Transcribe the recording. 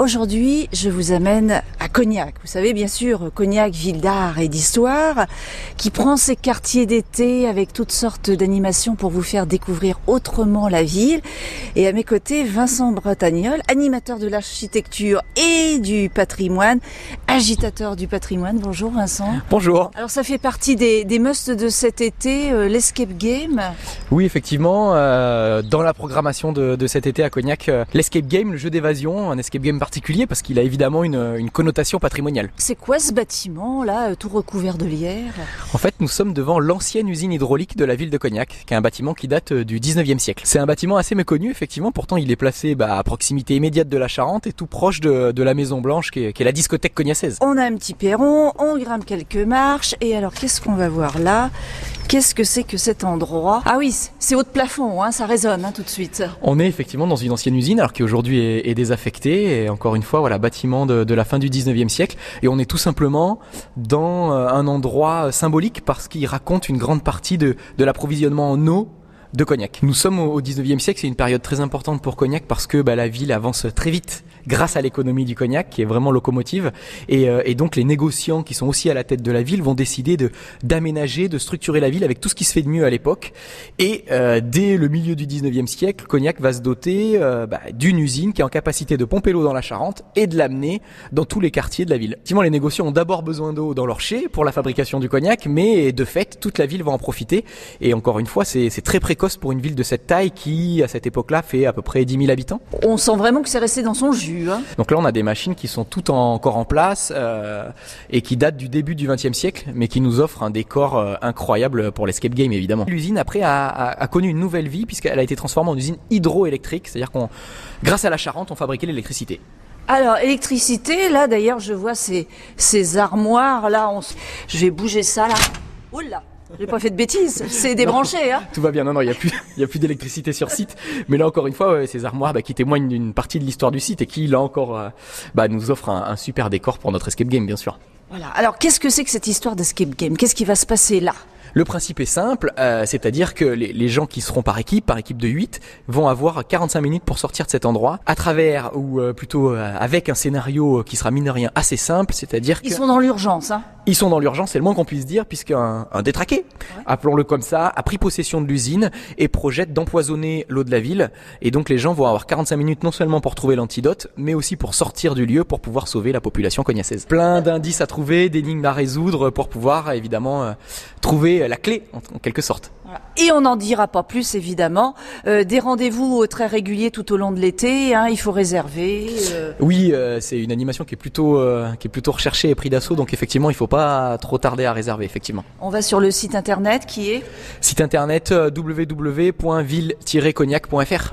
aujourd'hui, je vous amène Cognac. Vous savez bien sûr, Cognac, ville d'art et d'histoire, qui prend ses quartiers d'été avec toutes sortes d'animations pour vous faire découvrir autrement la ville. Et à mes côtés, Vincent Bretagnol, animateur de l'architecture et du patrimoine, agitateur du patrimoine. Bonjour Vincent. Bonjour. Alors ça fait partie des, des musts de cet été, euh, l'escape game? Oui, effectivement, euh, dans la programmation de, de, cet été à Cognac, euh, l'escape game, le jeu d'évasion, un escape game particulier parce qu'il a évidemment une, une connotation patrimoniale. C'est quoi ce bâtiment là, euh, tout recouvert de lierre? En fait, nous sommes devant l'ancienne usine hydraulique de la ville de Cognac, qui est un bâtiment qui date euh, du 19e siècle. C'est un bâtiment assez méconnu, effectivement, pourtant il est placé bah, à proximité immédiate de la Charente et tout proche de, de la Maison Blanche, qui est, qui est la discothèque cognacaise. On a un petit perron, on grimpe quelques marches, et alors qu'est-ce qu'on va voir là? Qu'est-ce que c'est que cet endroit? Ah oui, c'est haut de plafond, hein, ça résonne hein, tout de suite. On est effectivement dans une ancienne usine, alors qui aujourd'hui est, désaffectée, et encore une fois, voilà, bâtiment de, la fin du 19e siècle, et on est tout simplement dans euh, un endroit symbolique parce qu'il raconte une grande partie de l'approvisionnement en eau de Cognac. Nous sommes au 19e siècle, c'est une période très importante pour Cognac parce que bah, la ville avance très vite grâce à l'économie du cognac qui est vraiment locomotive et, euh, et, donc les négociants qui sont aussi à la tête de la ville vont décider de d'aménager, de structurer la ville avec tout ce qui se fait de mieux à l'époque et euh, dès le milieu du 19e siècle, Cognac va se doter euh, bah, d'une usine qui est en capacité de pomper l'eau dans la Charente et de l'amener dans tous les quartiers de la ville. Effectivement, les négociants ont d'abord besoin d'eau dans leur chai pour la fabrication du cognac, mais de fait, toute la ville va en profiter et encore une fois, c'est très précoce pour une ville de cette taille qui, à cette époque-là, fait à peu près 10 000 habitants. On sent vraiment que c'est resté dans son jus. Hein. Donc là, on a des machines qui sont toutes en, encore en place euh, et qui datent du début du XXe siècle, mais qui nous offrent un décor euh, incroyable pour l'escape game, évidemment. L'usine, après, a, a, a, connu une nouvelle vie puisqu'elle a été transformée en usine hydroélectrique, c'est-à-dire qu'on, grâce à la Charente, on fabriquait l'électricité. Alors, électricité, là, d'ailleurs, je vois ces, ces armoires, là, on, je vais bouger ça, là. Oh là j'ai pas fait de bêtises, c'est débranché. Hein tout va bien, non, non, il n'y a plus, y a plus d'électricité sur site. Mais là, encore une fois, ouais, ces armoires bah, qui témoignent d'une partie de l'histoire du site et qui, là encore, euh, bah, nous offrent un, un, super décor pour notre escape game, bien sûr. Voilà. Alors, qu'est-ce que c'est que cette histoire d'escape game? Qu'est-ce qui va se passer là? Le principe est simple, euh, c'est-à-dire que les, les, gens qui seront par équipe, par équipe de 8, vont avoir 45 minutes pour sortir de cet endroit, à travers, ou euh, plutôt euh, avec un scénario qui sera mine de rien assez simple, c'est-à-dire Ils sont dans l'urgence, hein Ils sont dans l'urgence, c'est le moins qu'on puisse dire, puisqu'un un détraqué, ouais. appelons-le comme ça, a pris possession de l'usine et projette d'empoisonner l'eau de la ville. Et donc les gens vont avoir 45 minutes non seulement pour trouver l'antidote, mais aussi pour sortir du lieu pour pouvoir sauver la population cognacaise. Plein d'indices à trouver, d'énigmes à résoudre pour pouvoir évidemment trouver la clé en, quelque sorte. Voilà. Et on n'en dira pas plus évidemment. Euh, des rendez-vous très réguliers tout au long de l'été. Hein, il faut réserver. Euh... Oui, euh, c'est une animation qui est plutôt euh, qui est plutôt recherchée et pris d'assaut. Donc effectivement, il faut pas trop tarder à réserver. Effectivement. On va sur le site internet qui est? Site internet www.ville-cognac.fr.